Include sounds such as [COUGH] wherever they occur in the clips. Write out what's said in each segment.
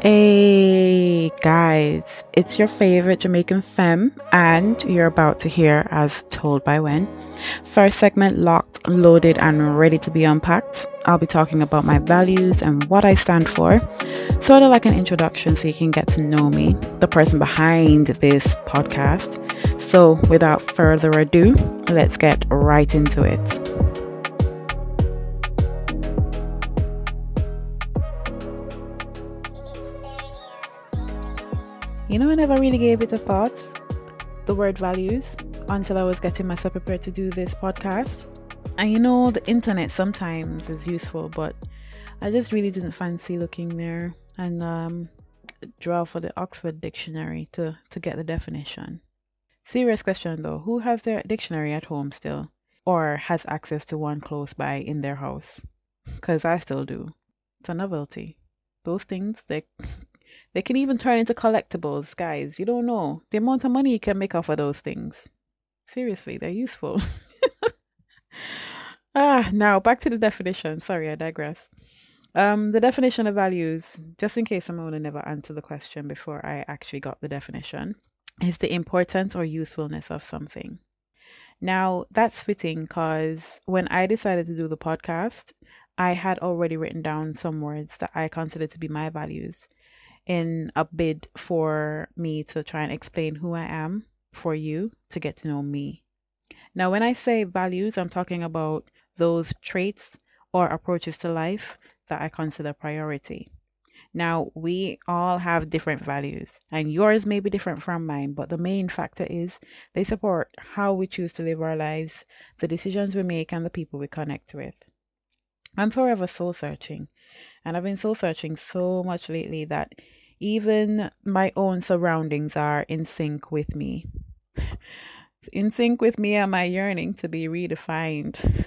Hey guys, it's your favorite Jamaican femme, and you're about to hear As Told by When. First segment locked, loaded, and ready to be unpacked. I'll be talking about my values and what I stand for, sort of like an introduction so you can get to know me, the person behind this podcast. So, without further ado, let's get right into it. You know, I never really gave it a thought, the word values, until I was getting myself prepared to do this podcast. And you know, the internet sometimes is useful, but I just really didn't fancy looking there and um, draw for the Oxford Dictionary to, to get the definition. Serious question though who has their dictionary at home still? Or has access to one close by in their house? Because I still do. It's a novelty. Those things, they they can even turn into collectibles, guys. You don't know the amount of money you can make off of those things. Seriously, they're useful. [LAUGHS] ah, now back to the definition. Sorry, I digress. Um, the definition of values, just in case someone never answer the question before I actually got the definition, is the importance or usefulness of something. Now, that's fitting because when I decided to do the podcast, I had already written down some words that I considered to be my values in a bid for me to try and explain who I am for you to get to know me. Now, when I say values, I'm talking about those traits or approaches to life that I consider priority. Now, we all have different values, and yours may be different from mine, but the main factor is they support how we choose to live our lives, the decisions we make, and the people we connect with. I'm forever soul searching, and I've been soul searching so much lately that even my own surroundings are in sync with me. In sync with me and my yearning to be redefined.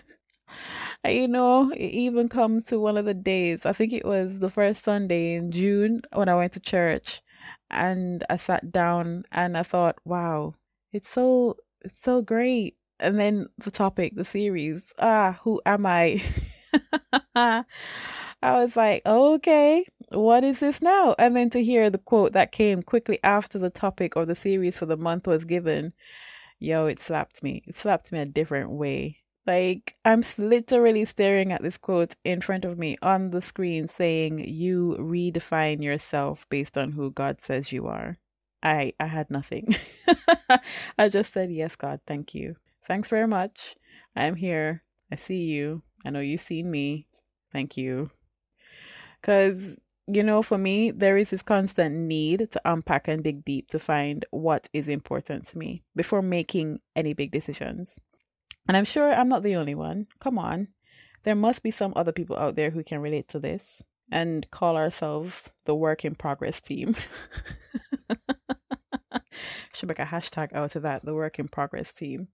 [LAUGHS] you know, it even comes to one of the days, I think it was the first Sunday in June when I went to church and I sat down and I thought, wow, it's so it's so great. And then the topic, the series, ah, who am I? [LAUGHS] I was like, okay, what is this now? And then to hear the quote that came quickly after the topic or the series for the month was given, yo, it slapped me. It slapped me a different way. Like, I'm literally staring at this quote in front of me on the screen saying, You redefine yourself based on who God says you are. I, I had nothing. [LAUGHS] I just said, Yes, God, thank you. Thanks very much. I'm here. I see you. I know you've seen me. Thank you. Because you know, for me, there is this constant need to unpack and dig deep to find what is important to me before making any big decisions. And I'm sure I'm not the only one. Come on. There must be some other people out there who can relate to this and call ourselves the work in progress team. [LAUGHS] Should make a hashtag out of that, the work in progress team.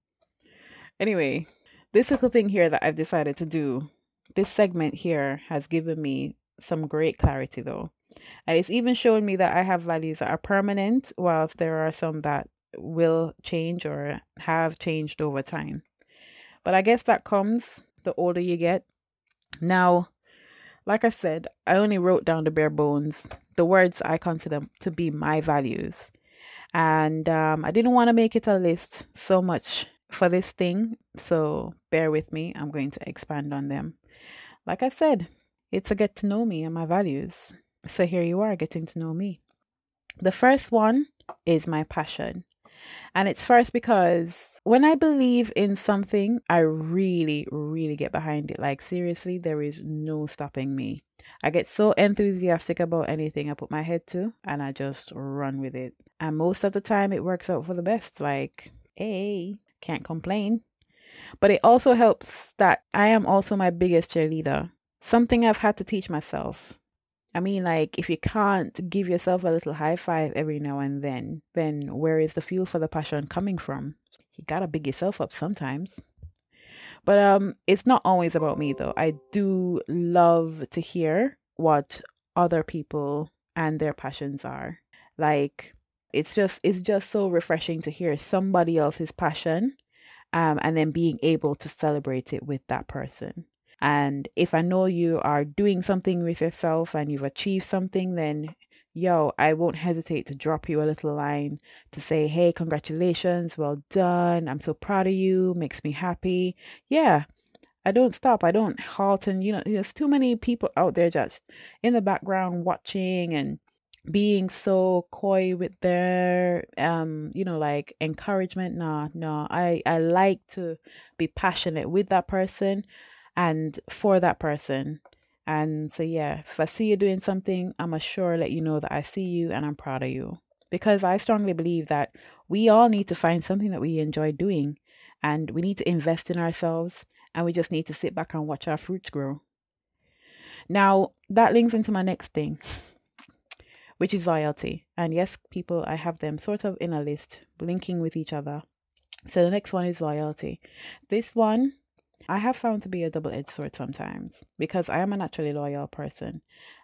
Anyway, this little thing here that I've decided to do, this segment here has given me some great clarity though. And it's even showing me that I have values that are permanent, whilst there are some that will change or have changed over time. But I guess that comes the older you get. Now, like I said, I only wrote down the bare bones, the words I consider to be my values. And um, I didn't want to make it a list so much for this thing. So bear with me. I'm going to expand on them. Like I said, it's a get to know me and my values. So here you are getting to know me. The first one is my passion. And it's first because when I believe in something, I really, really get behind it. Like, seriously, there is no stopping me. I get so enthusiastic about anything I put my head to, and I just run with it. And most of the time, it works out for the best. Like, hey, can't complain. But it also helps that I am also my biggest cheerleader something I've had to teach myself. I mean, like, if you can't give yourself a little high five every now and then, then where is the fuel for the passion coming from? You gotta big yourself up sometimes. But um, it's not always about me though. I do love to hear what other people and their passions are. Like, it's just it's just so refreshing to hear somebody else's passion, um, and then being able to celebrate it with that person. And if I know you are doing something with yourself and you've achieved something, then yo, I won't hesitate to drop you a little line to say, hey, congratulations, well done. I'm so proud of you, makes me happy. Yeah, I don't stop. I don't halt. And, you know, there's too many people out there just in the background watching and being so coy with their um you know like encouragement no no i i like to be passionate with that person and for that person and so, yeah, if I see you doing something, I'm sure let you know that I see you and I'm proud of you. Because I strongly believe that we all need to find something that we enjoy doing and we need to invest in ourselves and we just need to sit back and watch our fruits grow. Now, that links into my next thing, [LAUGHS] which is loyalty. And yes, people, I have them sort of in a list, linking with each other. So the next one is loyalty. This one I have found to be a double edged sword sometimes because I am a naturally loyal person.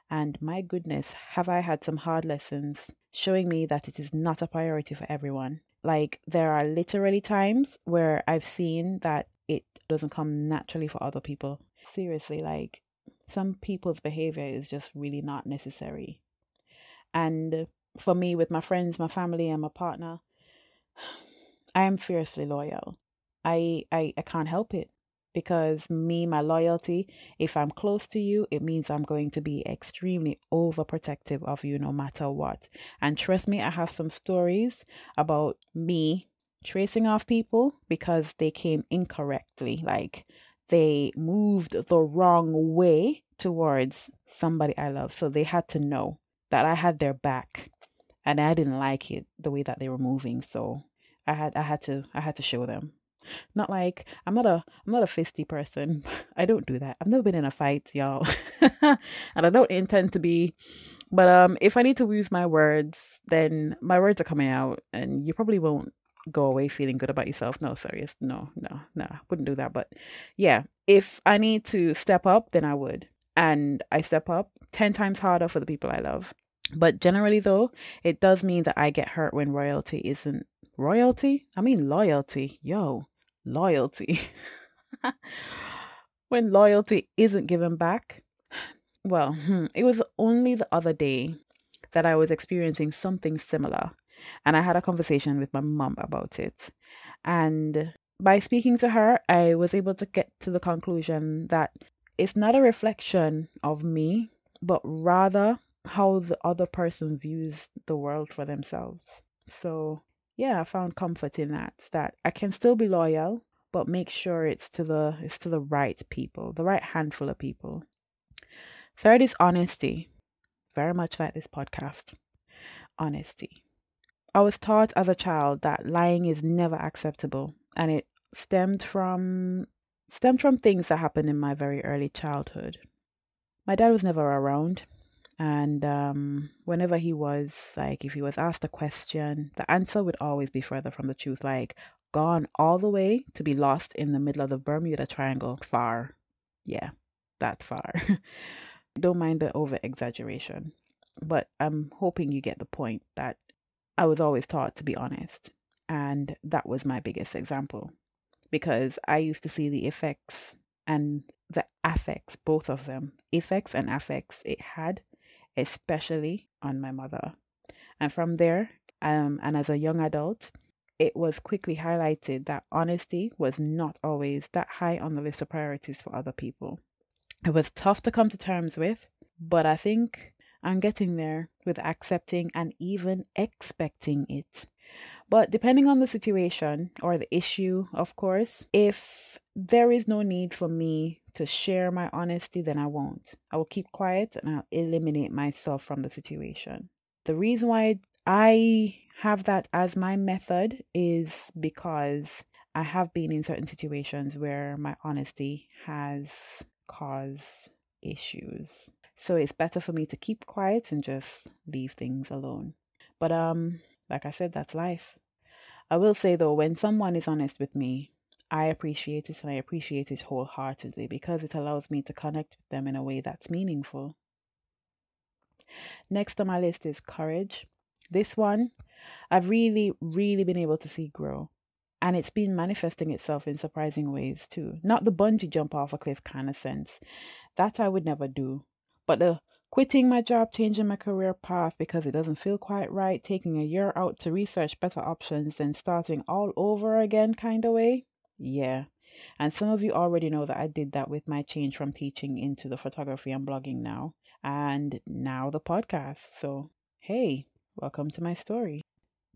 And my goodness, have I had some hard lessons showing me that it is not a priority for everyone. Like, there are literally times where I've seen that it doesn't come naturally for other people. Seriously, like, some people's behavior is just really not necessary. And for me, with my friends, my family, and my partner, [SIGHS] I am fiercely loyal. I, I, I can't help it because me, my loyalty, if I'm close to you, it means I'm going to be extremely overprotective of you no matter what. And trust me, I have some stories about me tracing off people because they came incorrectly. Like they moved the wrong way towards somebody I love. So they had to know that I had their back and I didn't like it the way that they were moving. So I had I had to I had to show them not like I'm not a I'm not a fisty person. [LAUGHS] I don't do that. I've never been in a fight, y'all. [LAUGHS] and I don't intend to be. But um if I need to use my words, then my words are coming out and you probably won't go away feeling good about yourself. No, serious. No, no, no. Wouldn't do that. But yeah, if I need to step up, then I would. And I step up 10 times harder for the people I love. But generally, though, it does mean that I get hurt when royalty isn't royalty. I mean, loyalty. Yo, loyalty. when loyalty isn't given back, well, hmm, it was only the other day that I was experiencing something similar. And I had a conversation with my mom about it. And by speaking to her, I was able to get to the conclusion that it's not a reflection of me, but rather how the other person views the world for themselves. So yeah, I found comfort in that. That I can still be loyal, but make sure it's to the it's to the right people, the right handful of people. Third is honesty. Very much like this podcast. Honesty. I was taught as a child that lying is never acceptable and it stemmed from stemmed from things that happened in my very early childhood. My dad was never around and um, whenever he was, like, if he was asked a question, the answer would always be further from the truth, like, gone all the way to be lost in the middle of the Bermuda Triangle, far. Yeah, that far. [LAUGHS] Don't mind the over exaggeration, but I'm hoping you get the point that I was always taught to be honest. And that was my biggest example because I used to see the effects and the affects, both of them, effects and affects it had especially on my mother. And from there, um, and as a young adult, it was quickly highlighted that honesty was not always that high on the list of priorities for other people. It was tough to come to terms with, but I think I'm getting there with accepting and even expecting it. But depending on the situation or the issue, of course, if there is no need for me to share my honesty, then I won't. I will keep quiet and I'll eliminate myself from the situation. The reason why I have that as my method is because I have been in certain situations where my honesty has caused issues. So it's better for me to keep quiet and just leave things alone. But um like I said that's life. I will say though when someone is honest with me, I appreciate it and I appreciate it wholeheartedly because it allows me to connect with them in a way that's meaningful. Next on my list is courage. This one, I've really, really been able to see grow. And it's been manifesting itself in surprising ways too. Not the bungee jump off a cliff kind of sense. That I would never do. But the quitting my job, changing my career path because it doesn't feel quite right, taking a year out to research better options, then starting all over again kind of way. Yeah. And some of you already know that I did that with my change from teaching into the photography and blogging now, and now the podcast. So, hey, welcome to my story.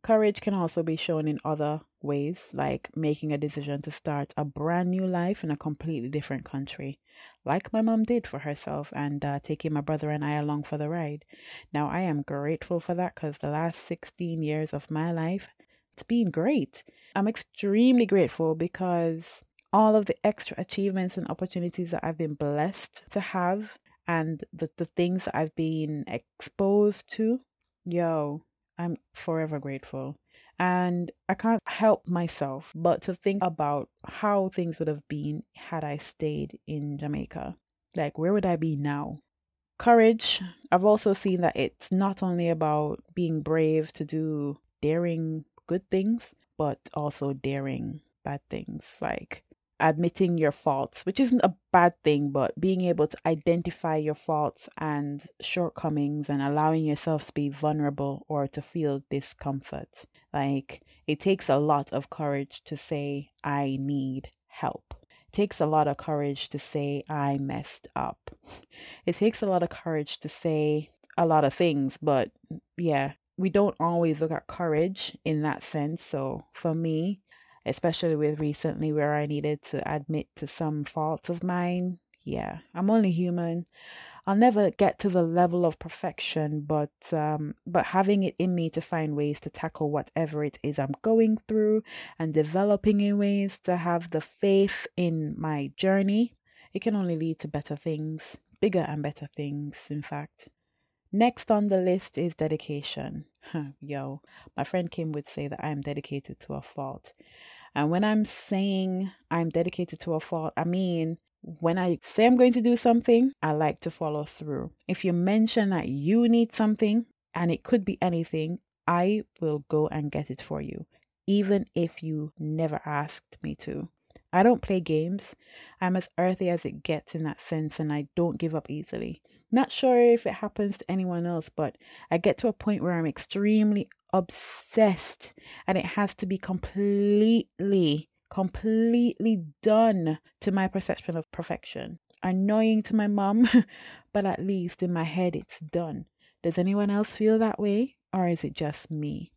Courage can also be shown in other ways, like making a decision to start a brand new life in a completely different country, like my mom did for herself, and uh, taking my brother and I along for the ride. Now, I am grateful for that because the last 16 years of my life, it's been great. I'm extremely grateful because all of the extra achievements and opportunities that I've been blessed to have and the, the things that I've been exposed to, yo, I'm forever grateful. And I can't help myself but to think about how things would have been had I stayed in Jamaica. Like, where would I be now? Courage, I've also seen that it's not only about being brave to do daring good things, but also daring bad things. Like, admitting your faults, which isn't a bad thing, but being able to identify your faults and shortcomings and allowing yourself to be vulnerable or to feel discomfort. Like it takes a lot of courage to say, I need help. It takes a lot of courage to say, I messed up. It takes a lot of courage to say a lot of things, but yeah, we don't always look at courage in that sense. So for me, especially with recently where I needed to admit to some faults of mine. Yeah, I'm only human. I'll never get to the level of perfection, but um, but having it in me to find ways to tackle whatever it is I'm going through and developing in ways to have the faith in my journey, it can only lead to better things, bigger and better things, in fact. Next on the list is dedication. [LAUGHS] Yo, my friend Kim would say that I am dedicated to a fault. And when I'm saying I'm dedicated to a fault, I mean, when I say I'm going to do something, I like to follow through. If you mention that you need something, and it could be anything, I will go and get it for you, even if you never asked me to. I don't play games. I'm as earthy as it gets in that sense, and I don't give up easily. Not sure if it happens to anyone else, but I get to a point where I'm extremely obsessed and it has to be completely, completely done to my perception of perfection. Annoying to my mom, [LAUGHS] but at least in my head it's done. Does anyone else feel that way or is it just me?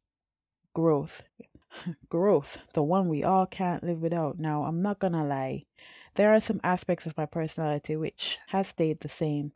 Growth. [LAUGHS] Growth, the one we all can't live without. Now, I'm not gonna lie. There are some aspects of my personality which has stayed the same,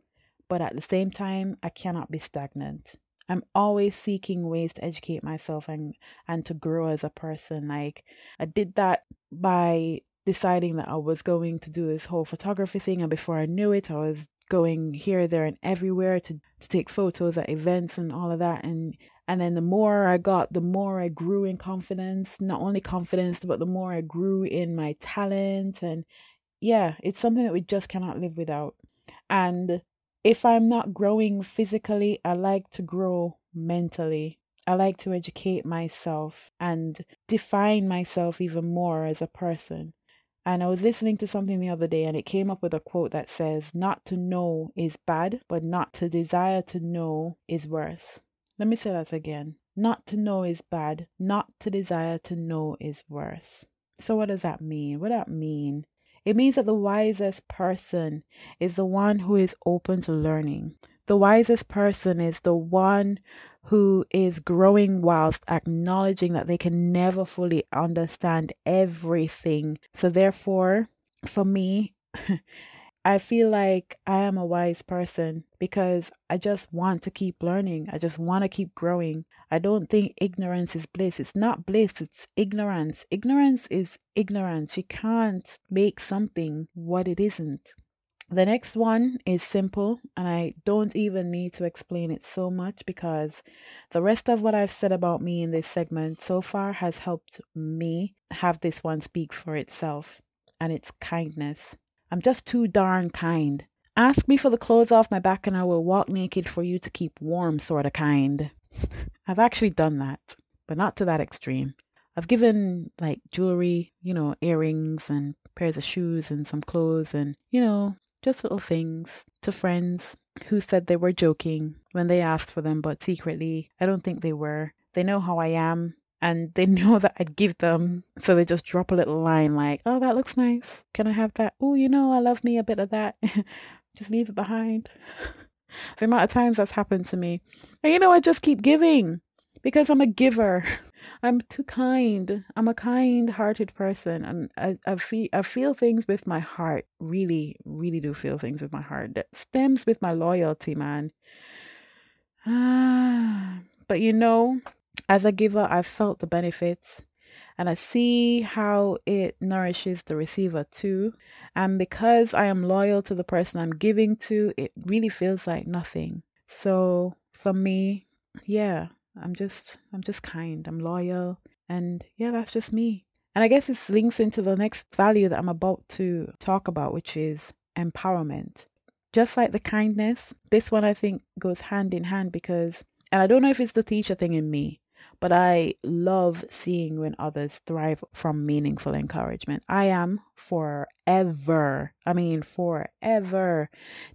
but at the same time, I cannot be stagnant. I'm always seeking ways to educate myself and and to grow as a person. Like I did that by deciding that I was going to do this whole photography thing and before I knew it I was going here, there and everywhere to, to take photos at events and all of that and and then the more I got, the more I grew in confidence. Not only confidence, but the more I grew in my talent. And yeah, it's something that we just cannot live without. And if I'm not growing physically, I like to grow mentally. I like to educate myself and define myself even more as a person. And I was listening to something the other day and it came up with a quote that says, Not to know is bad, but not to desire to know is worse. Let me say that again. Not to know is bad, not to desire to know is worse. So, what does that mean? What does that mean it means that the wisest person is the one who is open to learning. The wisest person is the one who is growing whilst acknowledging that they can never fully understand everything. So, therefore, for me, [LAUGHS] I feel like I am a wise person because I just want to keep learning. I just want to keep growing. I don't think ignorance is bliss. It's not bliss, it's ignorance. Ignorance is ignorance. You can't make something what it isn't. The next one is simple, and I don't even need to explain it so much because the rest of what I've said about me in this segment so far has helped me have this one speak for itself, and it's kindness. I'm just too darn kind. Ask me for the clothes off my back and I will walk naked for you to keep warm, sort of kind. [LAUGHS] I've actually done that, but not to that extreme. I've given like jewelry, you know, earrings and pairs of shoes and some clothes and, you know, just little things to friends who said they were joking when they asked for them, but secretly, I don't think they were. They know how I am and they [LAUGHS] know that I'd give them. So they just drop a little line like, oh, that looks nice. Can I have that? Oh, you know, I love me a bit of that. [LAUGHS] just leave it behind. [LAUGHS] the amount of times that's happened to me. And you know, I just keep giving because I'm a giver. I'm too kind. I'm a kind-hearted person, and I, I feel I feel things with my heart. Really, really do feel things with my heart. That stems with my loyalty, man. [SIGHS] But you know, as a giver, I've felt the benefits and I see how it nourishes the receiver too. And because I am loyal to the person I'm giving to, it really feels like nothing. So for me, yeah, I'm just I'm just kind. I'm loyal and yeah, that's just me. And I guess this links into the next value that I'm about to talk about, which is empowerment. Just like the kindness, this one I think goes hand in hand because and I don't know if it's the teacher thing in me, but I love seeing when others thrive from meaningful encouragement. I am forever, I mean, forever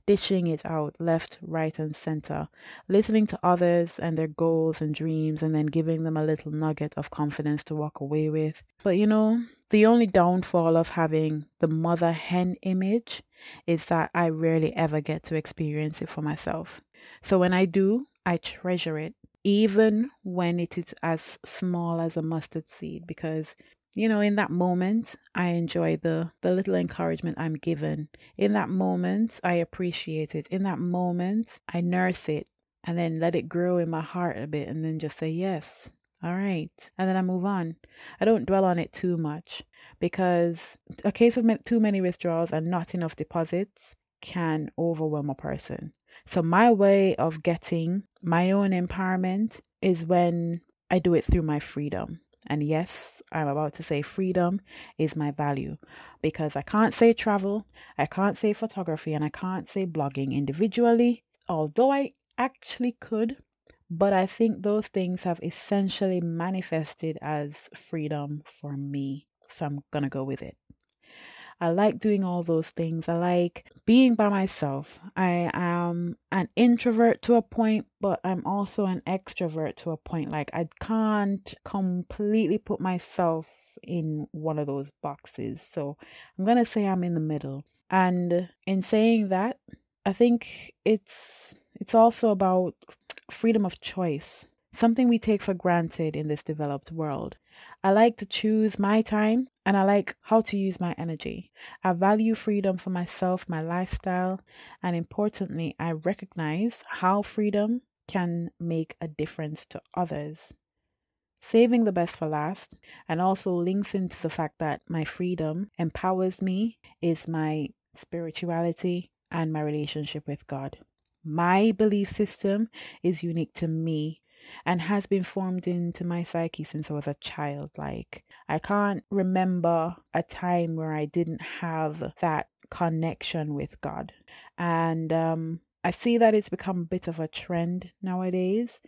dishing it out left, right, and center, listening to others and their goals and dreams, and then giving them a little nugget of confidence to walk away with. But you know, the only downfall of having the mother hen image is that I rarely ever get to experience it for myself. So when I do, I treasure it even when it is as small as a mustard seed because you know in that moment i enjoy the the little encouragement i'm given. In that moment i appreciate it. In that moment i nurse it and then let it grow in my heart a bit and then just say yes all right and then i move on. I don't dwell on it too much because a case of too many withdrawals and not enough deposits can overwhelm a person so, my way of getting my own empowerment is when I do it through my freedom. And yes, I'm about to say freedom is my value because I can't say travel, I can't say photography, and I can't say blogging individually, although I actually could. But I think those things have essentially manifested as freedom for me. So I'm going to go with it. I like doing all those things. I like being by myself. I am an introvert to a point, but I'm also an extrovert to a point. Like, I can't completely put myself in one of those boxes. So, I'm going to say I'm in the middle. And in saying that, I think it's it's also about freedom of choice, something we take for granted in this developed world. I like to choose my time and I like how to use my energy. I value freedom for myself, my lifestyle, and importantly, I recognize how freedom can make a difference to others. Saving the best for last and also links into the fact that my freedom empowers me is my spirituality and my relationship with God. My belief system is unique to me and has been formed into my psyche since I was a child. Like, I can't remember a time where I didn't have that connection with God. And um, I see that it's become a bit of a trend nowadays,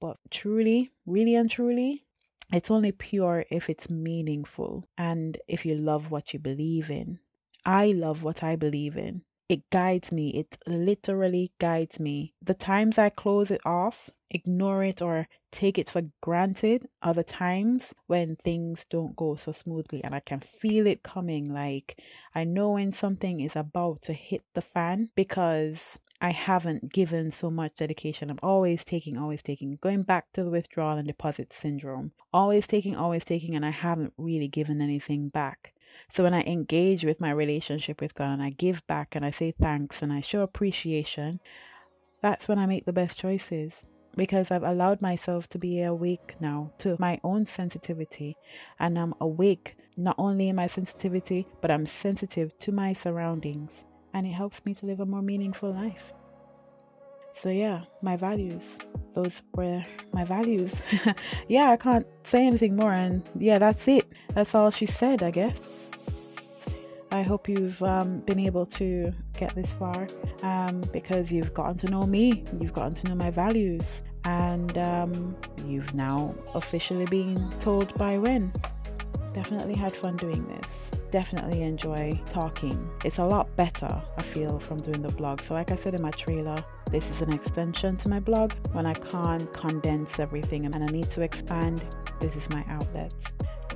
but truly, really and truly, it's only pure if it's meaningful and if you love what you believe in. I love what I believe in. It guides me. It literally guides me. The times I close it off, ignore it, or take it for granted the times when things don't go so smoothly and I can feel it coming. Like I know when something is about to hit the fan because I haven't given so much dedication. I'm always taking, always taking, going back to the withdrawal and deposit syndrome. Always taking, always taking, and I haven't really given anything back. So when I engage with my relationship with God and I give back and I say thanks and I show appreciation, that's when I make the best choices because I've allowed myself to be awake now to my own sensitivity and I'm awake not only in my sensitivity but I'm sensitive to my surroundings and it helps me to live a more meaningful life. So yeah, my values. Those were my values. [LAUGHS] yeah, I can't say anything more and yeah, that's it. That's all she said, I guess. I hope you've um, been able to get this far um, because you've gotten to know me, you've gotten to know my values, and um, you've now officially been told by when. Definitely had fun doing this. definitely enjoy talking. It's a lot better, I feel, from doing the blog. So, like I said in my trailer, this is an extension to my blog. When I can't condense everything and I need to expand, this is my outlet.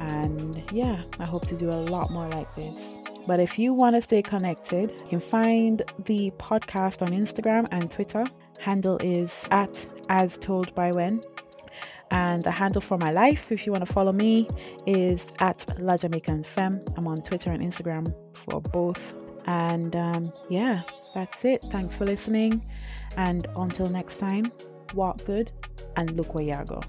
And yeah, I hope to do a lot more like this. But if you want to stay connected, you can find the podcast on Instagram and Twitter. Handle is at as told by when. And the handle for my life, if you want to follow me, is at La Jamaican Femme. I'm on Twitter and Instagram for both. And um, yeah, that's it. Thanks for listening. And until next time, walk good and look where you go.